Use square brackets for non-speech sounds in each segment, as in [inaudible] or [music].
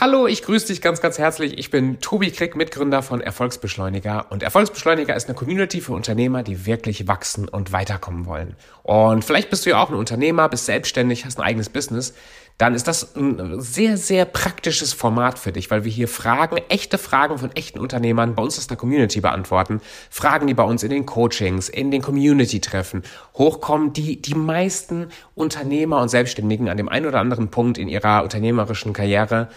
Hallo, ich grüße dich ganz, ganz herzlich. Ich bin Tobi Krick, Mitgründer von Erfolgsbeschleuniger. Und Erfolgsbeschleuniger ist eine Community für Unternehmer, die wirklich wachsen und weiterkommen wollen. Und vielleicht bist du ja auch ein Unternehmer, bist selbstständig, hast ein eigenes Business. Dann ist das ein sehr, sehr praktisches Format für dich, weil wir hier Fragen, echte Fragen von echten Unternehmern bei uns aus der Community beantworten. Fragen, die bei uns in den Coachings, in den Community-Treffen hochkommen, die die meisten Unternehmer und Selbstständigen an dem einen oder anderen Punkt in ihrer unternehmerischen Karriere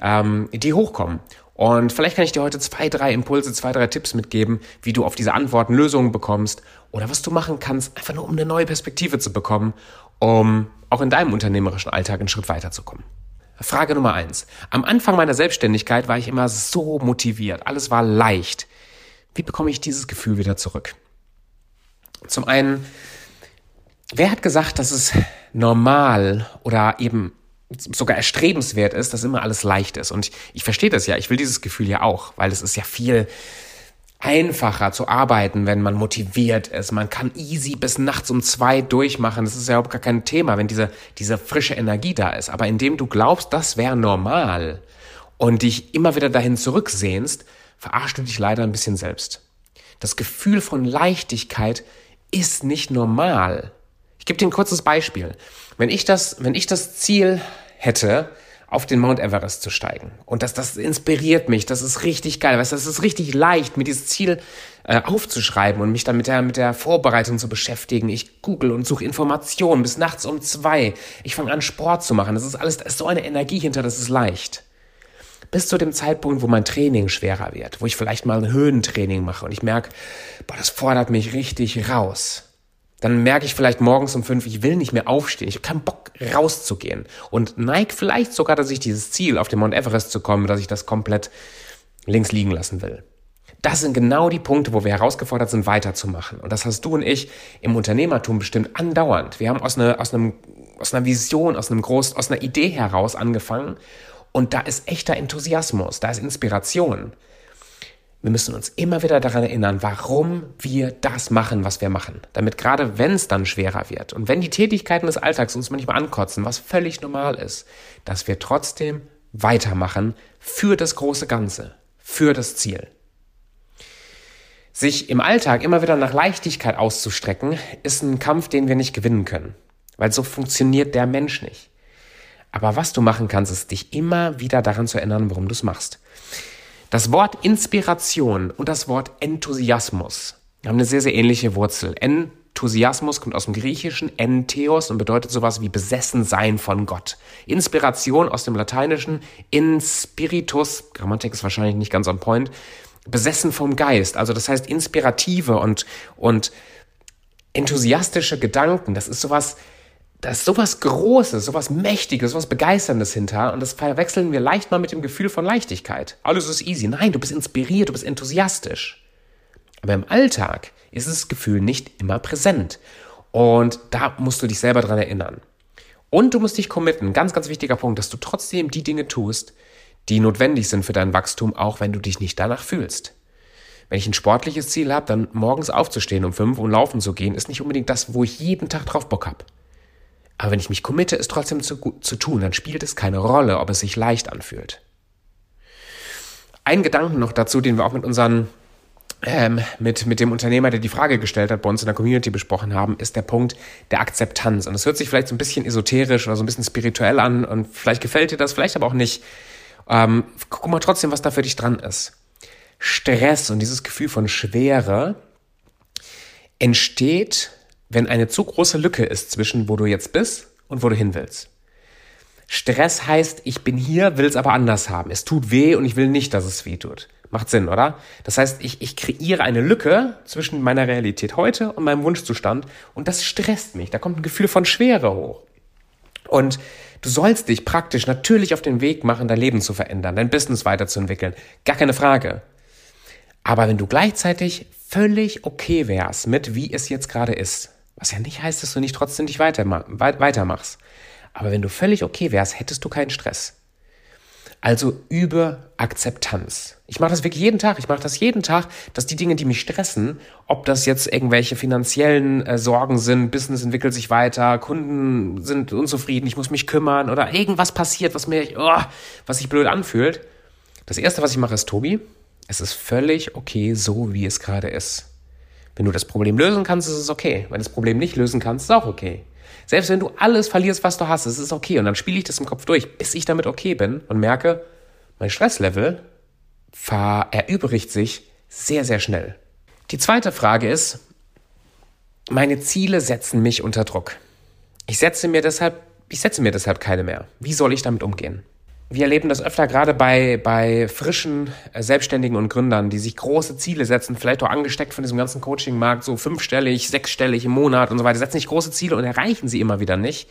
ähm, die hochkommen. Und vielleicht kann ich dir heute zwei, drei Impulse, zwei, drei Tipps mitgeben, wie du auf diese Antworten Lösungen bekommst oder was du machen kannst, einfach nur um eine neue Perspektive zu bekommen, um auch in deinem unternehmerischen Alltag einen Schritt weiterzukommen. Frage Nummer eins. Am Anfang meiner Selbstständigkeit war ich immer so motiviert. Alles war leicht. Wie bekomme ich dieses Gefühl wieder zurück? Zum einen, wer hat gesagt, dass es normal oder eben sogar erstrebenswert ist, dass immer alles leicht ist. Und ich, verstehe das ja, ich will dieses Gefühl ja auch, weil es ist ja viel einfacher zu arbeiten, wenn man motiviert ist. Man kann easy bis nachts um zwei durchmachen. Das ist ja überhaupt gar kein Thema, wenn diese, diese frische Energie da ist. Aber indem du glaubst, das wäre normal und dich immer wieder dahin zurücksehnst, verarschst du dich leider ein bisschen selbst. Das Gefühl von Leichtigkeit ist nicht normal. Ich gebe dir ein kurzes Beispiel. Wenn ich das, wenn ich das Ziel hätte, auf den Mount Everest zu steigen. Und das, das inspiriert mich, das ist richtig geil, weißt du, das ist richtig leicht, mir dieses Ziel äh, aufzuschreiben und mich dann mit der, mit der Vorbereitung zu beschäftigen. Ich google und suche Informationen bis nachts um zwei. Ich fange an, Sport zu machen. Das ist alles, da ist so eine Energie hinter, das ist leicht. Bis zu dem Zeitpunkt, wo mein Training schwerer wird, wo ich vielleicht mal ein Höhentraining mache und ich merke, boah, das fordert mich richtig raus dann merke ich vielleicht morgens um fünf, ich will nicht mehr aufstehen, ich habe keinen Bock rauszugehen und neige vielleicht sogar, dass ich dieses Ziel, auf den Mount Everest zu kommen, dass ich das komplett links liegen lassen will. Das sind genau die Punkte, wo wir herausgefordert sind, weiterzumachen. Und das hast du und ich im Unternehmertum bestimmt andauernd. Wir haben aus, einer, aus, einem, aus einer Vision, aus, einem Groß, aus einer Idee heraus angefangen. Und da ist echter Enthusiasmus, da ist Inspiration. Wir müssen uns immer wieder daran erinnern, warum wir das machen, was wir machen. Damit gerade wenn es dann schwerer wird und wenn die Tätigkeiten des Alltags uns manchmal ankotzen, was völlig normal ist, dass wir trotzdem weitermachen für das große Ganze, für das Ziel. Sich im Alltag immer wieder nach Leichtigkeit auszustrecken, ist ein Kampf, den wir nicht gewinnen können, weil so funktioniert der Mensch nicht. Aber was du machen kannst, ist dich immer wieder daran zu erinnern, warum du es machst. Das Wort Inspiration und das Wort Enthusiasmus haben eine sehr, sehr ähnliche Wurzel. Enthusiasmus kommt aus dem Griechischen entheos und bedeutet sowas wie besessen sein von Gott. Inspiration aus dem Lateinischen inspiritus, Grammatik ist wahrscheinlich nicht ganz on point, besessen vom Geist. Also das heißt inspirative und, und enthusiastische Gedanken. Das ist sowas, da ist sowas Großes, sowas Mächtiges, sowas Begeisterndes hinter und das verwechseln wir leicht mal mit dem Gefühl von Leichtigkeit. Alles ist easy. Nein, du bist inspiriert, du bist enthusiastisch. Aber im Alltag ist das Gefühl nicht immer präsent. Und da musst du dich selber dran erinnern. Und du musst dich committen, ganz, ganz wichtiger Punkt, dass du trotzdem die Dinge tust, die notwendig sind für dein Wachstum, auch wenn du dich nicht danach fühlst. Wenn ich ein sportliches Ziel habe, dann morgens aufzustehen um fünf und laufen zu gehen, ist nicht unbedingt das, wo ich jeden Tag drauf Bock habe. Aber wenn ich mich committe, es trotzdem zu, zu tun, dann spielt es keine Rolle, ob es sich leicht anfühlt. Ein Gedanken noch dazu, den wir auch mit unseren ähm, mit, mit dem Unternehmer, der die Frage gestellt hat, bei uns in der Community besprochen haben, ist der Punkt der Akzeptanz. Und es hört sich vielleicht so ein bisschen esoterisch oder so ein bisschen spirituell an und vielleicht gefällt dir das, vielleicht aber auch nicht. Ähm, guck mal trotzdem, was da für dich dran ist. Stress und dieses Gefühl von Schwere entsteht wenn eine zu große Lücke ist zwischen wo du jetzt bist und wo du hin willst. Stress heißt, ich bin hier, will es aber anders haben. Es tut weh und ich will nicht, dass es weh tut. Macht Sinn, oder? Das heißt, ich, ich kreiere eine Lücke zwischen meiner Realität heute und meinem Wunschzustand und das stresst mich. Da kommt ein Gefühl von Schwere hoch. Und du sollst dich praktisch natürlich auf den Weg machen, dein Leben zu verändern, dein Business weiterzuentwickeln. Gar keine Frage. Aber wenn du gleichzeitig völlig okay wärst mit, wie es jetzt gerade ist, was ja nicht heißt, dass du nicht trotzdem dich weitermachst. Aber wenn du völlig okay wärst, hättest du keinen Stress. Also über Akzeptanz. Ich mache das wirklich jeden Tag. Ich mache das jeden Tag, dass die Dinge, die mich stressen, ob das jetzt irgendwelche finanziellen äh, Sorgen sind, Business entwickelt sich weiter, Kunden sind unzufrieden, ich muss mich kümmern oder irgendwas passiert, was mir, oh, was sich blöd anfühlt. Das erste, was ich mache, ist Tobi. Es ist völlig okay, so wie es gerade ist. Wenn du das Problem lösen kannst, ist es okay. Wenn du das Problem nicht lösen kannst, ist es auch okay. Selbst wenn du alles verlierst, was du hast, es ist okay. Und dann spiele ich das im Kopf durch, bis ich damit okay bin und merke, mein Stresslevel verübrigt sich sehr, sehr schnell. Die zweite Frage ist, meine Ziele setzen mich unter Druck. Ich setze mir deshalb, ich setze mir deshalb keine mehr. Wie soll ich damit umgehen? Wir erleben das öfter gerade bei, bei frischen äh, Selbstständigen und Gründern, die sich große Ziele setzen, vielleicht auch angesteckt von diesem ganzen Coaching-Markt, so fünfstellig, sechsstellig im Monat und so weiter, setzen sich große Ziele und erreichen sie immer wieder nicht.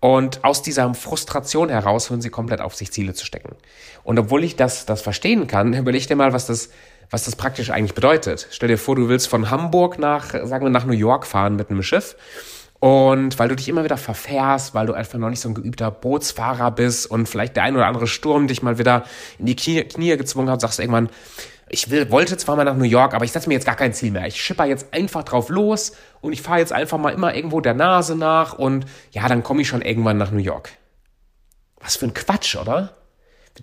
Und aus dieser Frustration heraus hören sie komplett auf, sich Ziele zu stecken. Und obwohl ich das, das verstehen kann, [laughs] überleg dir mal, was das, was das praktisch eigentlich bedeutet. Stell dir vor, du willst von Hamburg nach, sagen wir, nach New York fahren mit einem Schiff und weil du dich immer wieder verfährst, weil du einfach noch nicht so ein geübter Bootsfahrer bist und vielleicht der ein oder andere Sturm dich mal wieder in die Knie, Knie gezwungen hat, sagst du irgendwann, ich will, wollte zwar mal nach New York, aber ich setze mir jetzt gar kein Ziel mehr. Ich schipper jetzt einfach drauf los und ich fahre jetzt einfach mal immer irgendwo der Nase nach und ja, dann komme ich schon irgendwann nach New York. Was für ein Quatsch, oder?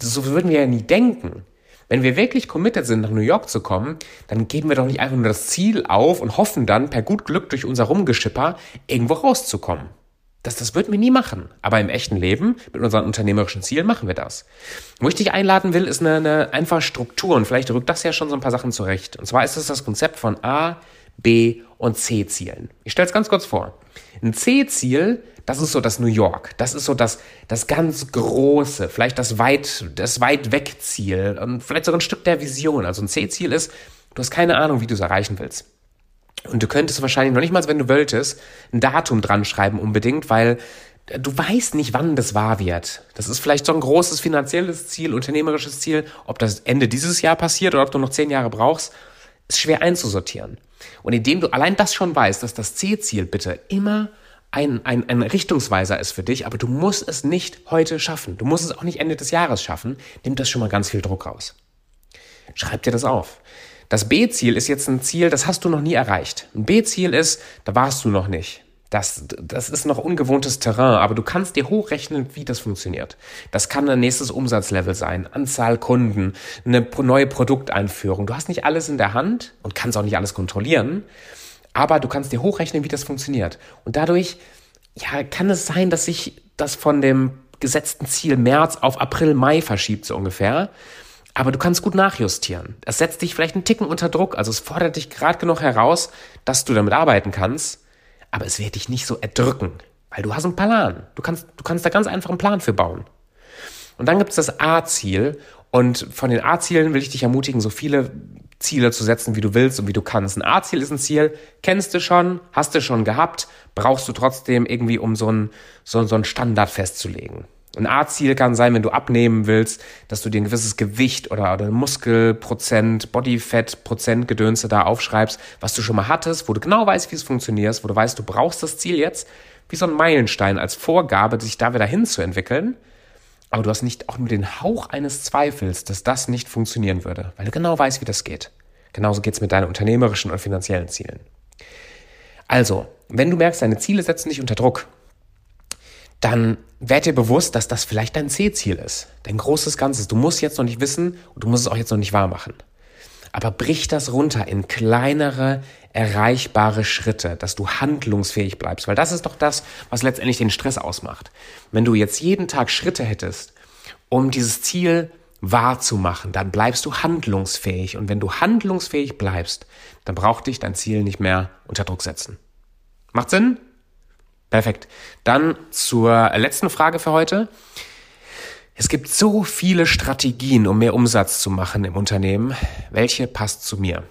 So würden wir ja nie denken. Wenn wir wirklich committed sind, nach New York zu kommen, dann geben wir doch nicht einfach nur das Ziel auf und hoffen dann per gut Glück durch unser Rumgeschipper irgendwo rauszukommen. Das, das würden wir nie machen. Aber im echten Leben, mit unseren unternehmerischen Zielen, machen wir das. Wo ich dich einladen will, ist eine, eine einfache Struktur und vielleicht rückt das ja schon so ein paar Sachen zurecht. Und zwar ist es das Konzept von A, B und C-Zielen. Ich stelle es ganz kurz vor. Ein C-Ziel das ist so das New York. Das ist so das, das ganz große, vielleicht das weit, das weit weg Ziel und vielleicht sogar ein Stück der Vision. Also ein C-Ziel ist, du hast keine Ahnung, wie du es erreichen willst. Und du könntest wahrscheinlich noch nicht mal, wenn du wolltest, ein Datum dran schreiben unbedingt, weil du weißt nicht, wann das wahr wird. Das ist vielleicht so ein großes finanzielles Ziel, unternehmerisches Ziel. Ob das Ende dieses Jahr passiert oder ob du noch zehn Jahre brauchst, ist schwer einzusortieren. Und indem du allein das schon weißt, dass das C-Ziel bitte immer ein, ein, ein Richtungsweiser ist für dich, aber du musst es nicht heute schaffen. Du musst es auch nicht Ende des Jahres schaffen. Nimmt das schon mal ganz viel Druck raus. Schreib dir das auf. Das B-Ziel ist jetzt ein Ziel, das hast du noch nie erreicht. Ein B-Ziel ist, da warst du noch nicht. Das, das ist noch ungewohntes Terrain, aber du kannst dir hochrechnen, wie das funktioniert. Das kann ein nächstes Umsatzlevel sein, Anzahl Kunden, eine neue Produkteinführung. Du hast nicht alles in der Hand und kannst auch nicht alles kontrollieren. Aber du kannst dir hochrechnen, wie das funktioniert. Und dadurch, ja, kann es sein, dass sich das von dem gesetzten Ziel März auf April, Mai verschiebt, so ungefähr. Aber du kannst gut nachjustieren. Das setzt dich vielleicht einen Ticken unter Druck. Also es fordert dich gerade genug heraus, dass du damit arbeiten kannst. Aber es wird dich nicht so erdrücken, weil du hast einen Plan. Du kannst, du kannst da ganz einfach einen Plan für bauen. Und dann gibt es das A-Ziel. Und von den A-Zielen will ich dich ermutigen, so viele Ziele zu setzen, wie du willst und wie du kannst. Ein A-Ziel ist ein Ziel, kennst du schon, hast du schon gehabt, brauchst du trotzdem irgendwie, um so ein, so, so ein Standard festzulegen. Ein A-Ziel kann sein, wenn du abnehmen willst, dass du dir ein gewisses Gewicht oder, oder Muskelprozent, Bodyfat-Prozent Gedönse da aufschreibst, was du schon mal hattest, wo du genau weißt, wie es funktioniert, wo du weißt, du brauchst das Ziel jetzt, wie so ein Meilenstein als Vorgabe, sich da wieder hinzuentwickeln. Aber du hast nicht auch nur den Hauch eines Zweifels, dass das nicht funktionieren würde, weil du genau weißt, wie das geht. Genauso geht es mit deinen unternehmerischen und finanziellen Zielen. Also, wenn du merkst, deine Ziele setzen dich unter Druck, dann werd dir bewusst, dass das vielleicht dein C-Ziel ist. Dein großes Ganzes. Du musst jetzt noch nicht wissen und du musst es auch jetzt noch nicht wahr machen. Aber brich das runter in kleinere, erreichbare Schritte, dass du handlungsfähig bleibst, weil das ist doch das, was letztendlich den Stress ausmacht. Wenn du jetzt jeden Tag Schritte hättest, um dieses Ziel wahrzumachen, dann bleibst du handlungsfähig. Und wenn du handlungsfähig bleibst, dann braucht dich dein Ziel nicht mehr unter Druck setzen. Macht Sinn? Perfekt. Dann zur letzten Frage für heute. Es gibt so viele Strategien, um mehr Umsatz zu machen im Unternehmen. Welche passt zu mir?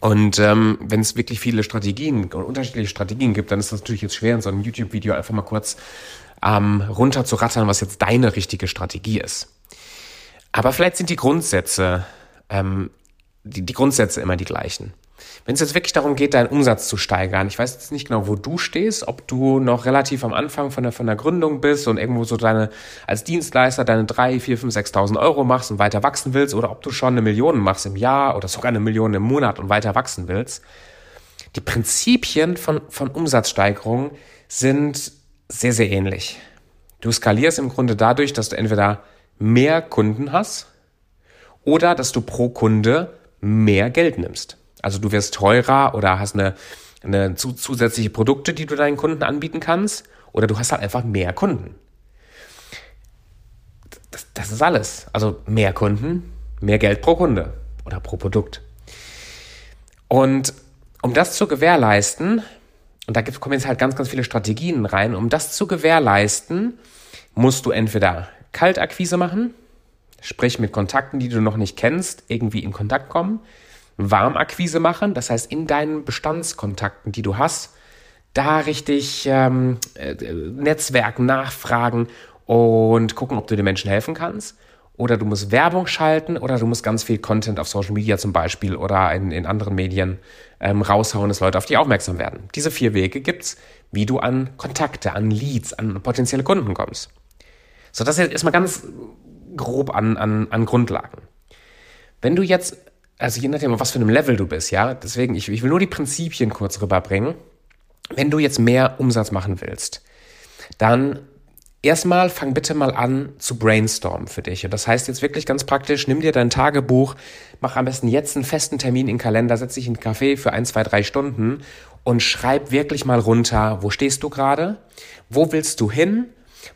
Und ähm, wenn es wirklich viele Strategien und unterschiedliche Strategien gibt, dann ist das natürlich jetzt schwer, in so einem YouTube-Video einfach mal kurz ähm, runter zu rattern, was jetzt deine richtige Strategie ist. Aber vielleicht sind die Grundsätze, ähm, die, die Grundsätze immer die gleichen. Wenn es jetzt wirklich darum geht, deinen Umsatz zu steigern, ich weiß jetzt nicht genau, wo du stehst, ob du noch relativ am Anfang von der, von der Gründung bist und irgendwo so deine, als Dienstleister deine drei, vier, fünf, sechstausend Euro machst und weiter wachsen willst oder ob du schon eine Million machst im Jahr oder sogar eine Million im Monat und weiter wachsen willst. Die Prinzipien von, von Umsatzsteigerung sind sehr, sehr ähnlich. Du skalierst im Grunde dadurch, dass du entweder mehr Kunden hast oder dass du pro Kunde mehr Geld nimmst. Also du wirst teurer oder hast eine, eine zu, zusätzliche Produkte, die du deinen Kunden anbieten kannst, oder du hast halt einfach mehr Kunden. Das, das ist alles. Also mehr Kunden, mehr Geld pro Kunde oder pro Produkt. Und um das zu gewährleisten, und da kommen jetzt halt ganz, ganz viele Strategien rein, um das zu gewährleisten, musst du entweder Kaltakquise machen, sprich mit Kontakten, die du noch nicht kennst, irgendwie in Kontakt kommen. Warmakquise machen, das heißt in deinen Bestandskontakten, die du hast, da richtig ähm, äh, Netzwerken nachfragen und gucken, ob du den Menschen helfen kannst. Oder du musst Werbung schalten oder du musst ganz viel Content auf Social Media zum Beispiel oder in, in anderen Medien ähm, raushauen, dass Leute auf dich aufmerksam werden. Diese vier Wege gibt's, wie du an Kontakte, an Leads, an potenzielle Kunden kommst. So, das ist jetzt erstmal ganz grob an, an, an Grundlagen. Wenn du jetzt also je nachdem, auf was für einem Level du bist, ja. Deswegen, ich, ich will nur die Prinzipien kurz rüberbringen. Wenn du jetzt mehr Umsatz machen willst, dann erstmal fang bitte mal an zu brainstormen für dich. Und das heißt jetzt wirklich ganz praktisch, nimm dir dein Tagebuch, mach am besten jetzt einen festen Termin in den Kalender, setz dich in den Café für ein, zwei, drei Stunden und schreib wirklich mal runter, wo stehst du gerade? Wo willst du hin?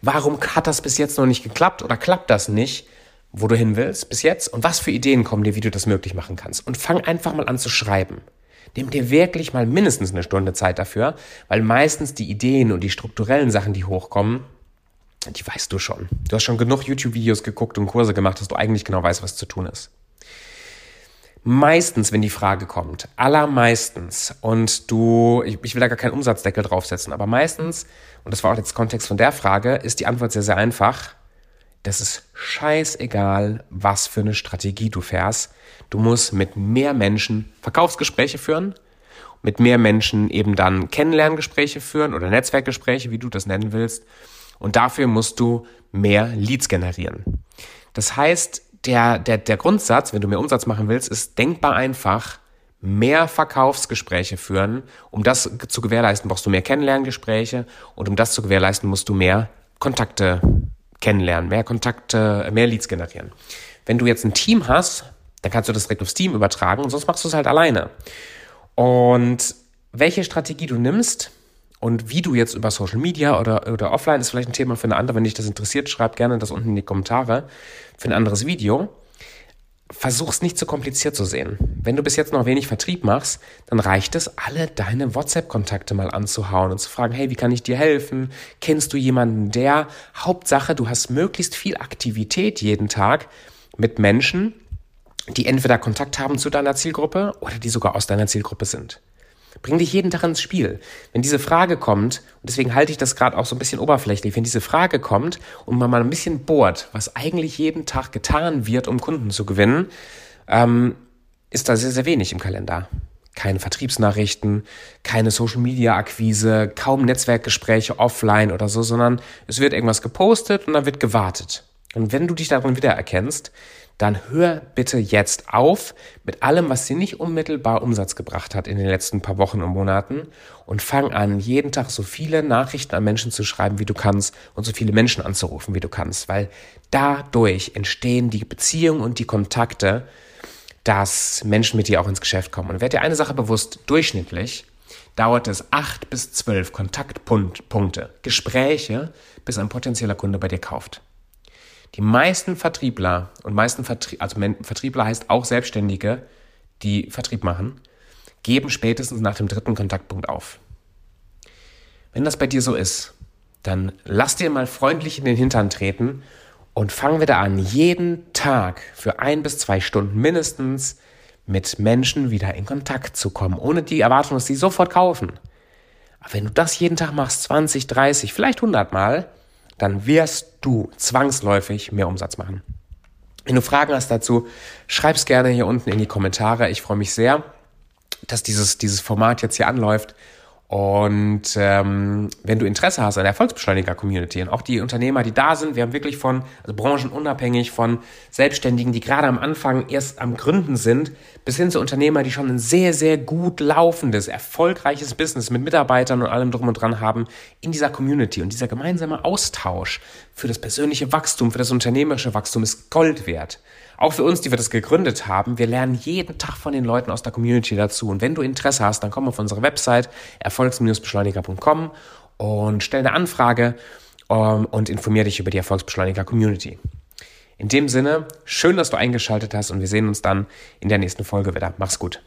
Warum hat das bis jetzt noch nicht geklappt oder klappt das nicht? Wo du hin willst bis jetzt und was für Ideen kommen dir, wie du das möglich machen kannst. Und fang einfach mal an zu schreiben. Nimm dir wirklich mal mindestens eine Stunde Zeit dafür, weil meistens die Ideen und die strukturellen Sachen, die hochkommen, die weißt du schon. Du hast schon genug YouTube-Videos geguckt und Kurse gemacht, dass du eigentlich genau weißt, was zu tun ist. Meistens, wenn die Frage kommt, allermeistens, und du, ich, will da gar keinen Umsatzdeckel draufsetzen, aber meistens, und das war auch jetzt Kontext von der Frage, ist die Antwort sehr, sehr einfach das ist scheißegal, was für eine Strategie du fährst. Du musst mit mehr Menschen Verkaufsgespräche führen, mit mehr Menschen eben dann Kennenlerngespräche führen oder Netzwerkgespräche, wie du das nennen willst. Und dafür musst du mehr Leads generieren. Das heißt, der, der, der Grundsatz, wenn du mehr Umsatz machen willst, ist denkbar einfach, mehr Verkaufsgespräche führen. Um das zu gewährleisten, brauchst du mehr Kennenlerngespräche und um das zu gewährleisten, musst du mehr Kontakte kennenlernen, mehr Kontakte, mehr Leads generieren. Wenn du jetzt ein Team hast, dann kannst du das direkt aufs Team übertragen und sonst machst du es halt alleine. Und welche Strategie du nimmst und wie du jetzt über Social Media oder, oder offline ist vielleicht ein Thema für eine andere. Wenn dich das interessiert, schreib gerne das unten in die Kommentare für ein anderes Video versuch's nicht zu kompliziert zu sehen. Wenn du bis jetzt noch wenig Vertrieb machst, dann reicht es, alle deine WhatsApp-Kontakte mal anzuhauen und zu fragen, hey, wie kann ich dir helfen? Kennst du jemanden, der? Hauptsache, du hast möglichst viel Aktivität jeden Tag mit Menschen, die entweder Kontakt haben zu deiner Zielgruppe oder die sogar aus deiner Zielgruppe sind. Bring dich jeden Tag ins Spiel. Wenn diese Frage kommt, und deswegen halte ich das gerade auch so ein bisschen oberflächlich, wenn diese Frage kommt und man mal ein bisschen bohrt, was eigentlich jeden Tag getan wird, um Kunden zu gewinnen, ähm, ist da sehr, sehr wenig im Kalender. Keine Vertriebsnachrichten, keine Social-Media-Akquise, kaum Netzwerkgespräche offline oder so, sondern es wird irgendwas gepostet und dann wird gewartet. Und wenn du dich darin wiedererkennst, dann hör bitte jetzt auf mit allem, was dir nicht unmittelbar Umsatz gebracht hat in den letzten paar Wochen und Monaten und fang an, jeden Tag so viele Nachrichten an Menschen zu schreiben, wie du kannst und so viele Menschen anzurufen, wie du kannst, weil dadurch entstehen die Beziehungen und die Kontakte, dass Menschen mit dir auch ins Geschäft kommen. Und werd dir eine Sache bewusst, durchschnittlich dauert es acht bis zwölf Kontaktpunkte, Gespräche, bis ein potenzieller Kunde bei dir kauft. Die meisten Vertriebler und meisten Vertrieb, also Vertriebler heißt auch Selbstständige, die Vertrieb machen, geben spätestens nach dem dritten Kontaktpunkt auf. Wenn das bei dir so ist, dann lass dir mal freundlich in den Hintern treten und fang wieder an, jeden Tag für ein bis zwei Stunden mindestens mit Menschen wieder in Kontakt zu kommen, ohne die Erwartung, dass sie sofort kaufen. Aber wenn du das jeden Tag machst, 20, 30, vielleicht 100 Mal, dann wirst du zwangsläufig mehr Umsatz machen. Wenn du Fragen hast dazu, schreib's gerne hier unten in die Kommentare. Ich freue mich sehr. dass dieses, dieses Format jetzt hier anläuft. Und ähm, wenn du Interesse hast an der Erfolgsbeschleuniger-Community und auch die Unternehmer, die da sind, wir haben wirklich von also branchenunabhängig, von Selbstständigen, die gerade am Anfang erst am Gründen sind, bis hin zu Unternehmer, die schon ein sehr, sehr gut laufendes, erfolgreiches Business mit Mitarbeitern und allem drum und dran haben, in dieser Community. Und dieser gemeinsame Austausch für das persönliche Wachstum, für das unternehmerische Wachstum ist Gold wert. Auch für uns, die wir das gegründet haben, wir lernen jeden Tag von den Leuten aus der Community dazu. Und wenn du Interesse hast, dann komm auf unsere Website erfolgs-beschleuniger.com und stell eine Anfrage um, ähm, und informiere dich über die Erfolgsbeschleuniger Community. In dem Sinne, schön, dass du eingeschaltet hast und wir sehen uns dann in der nächsten Folge wieder. Mach's gut.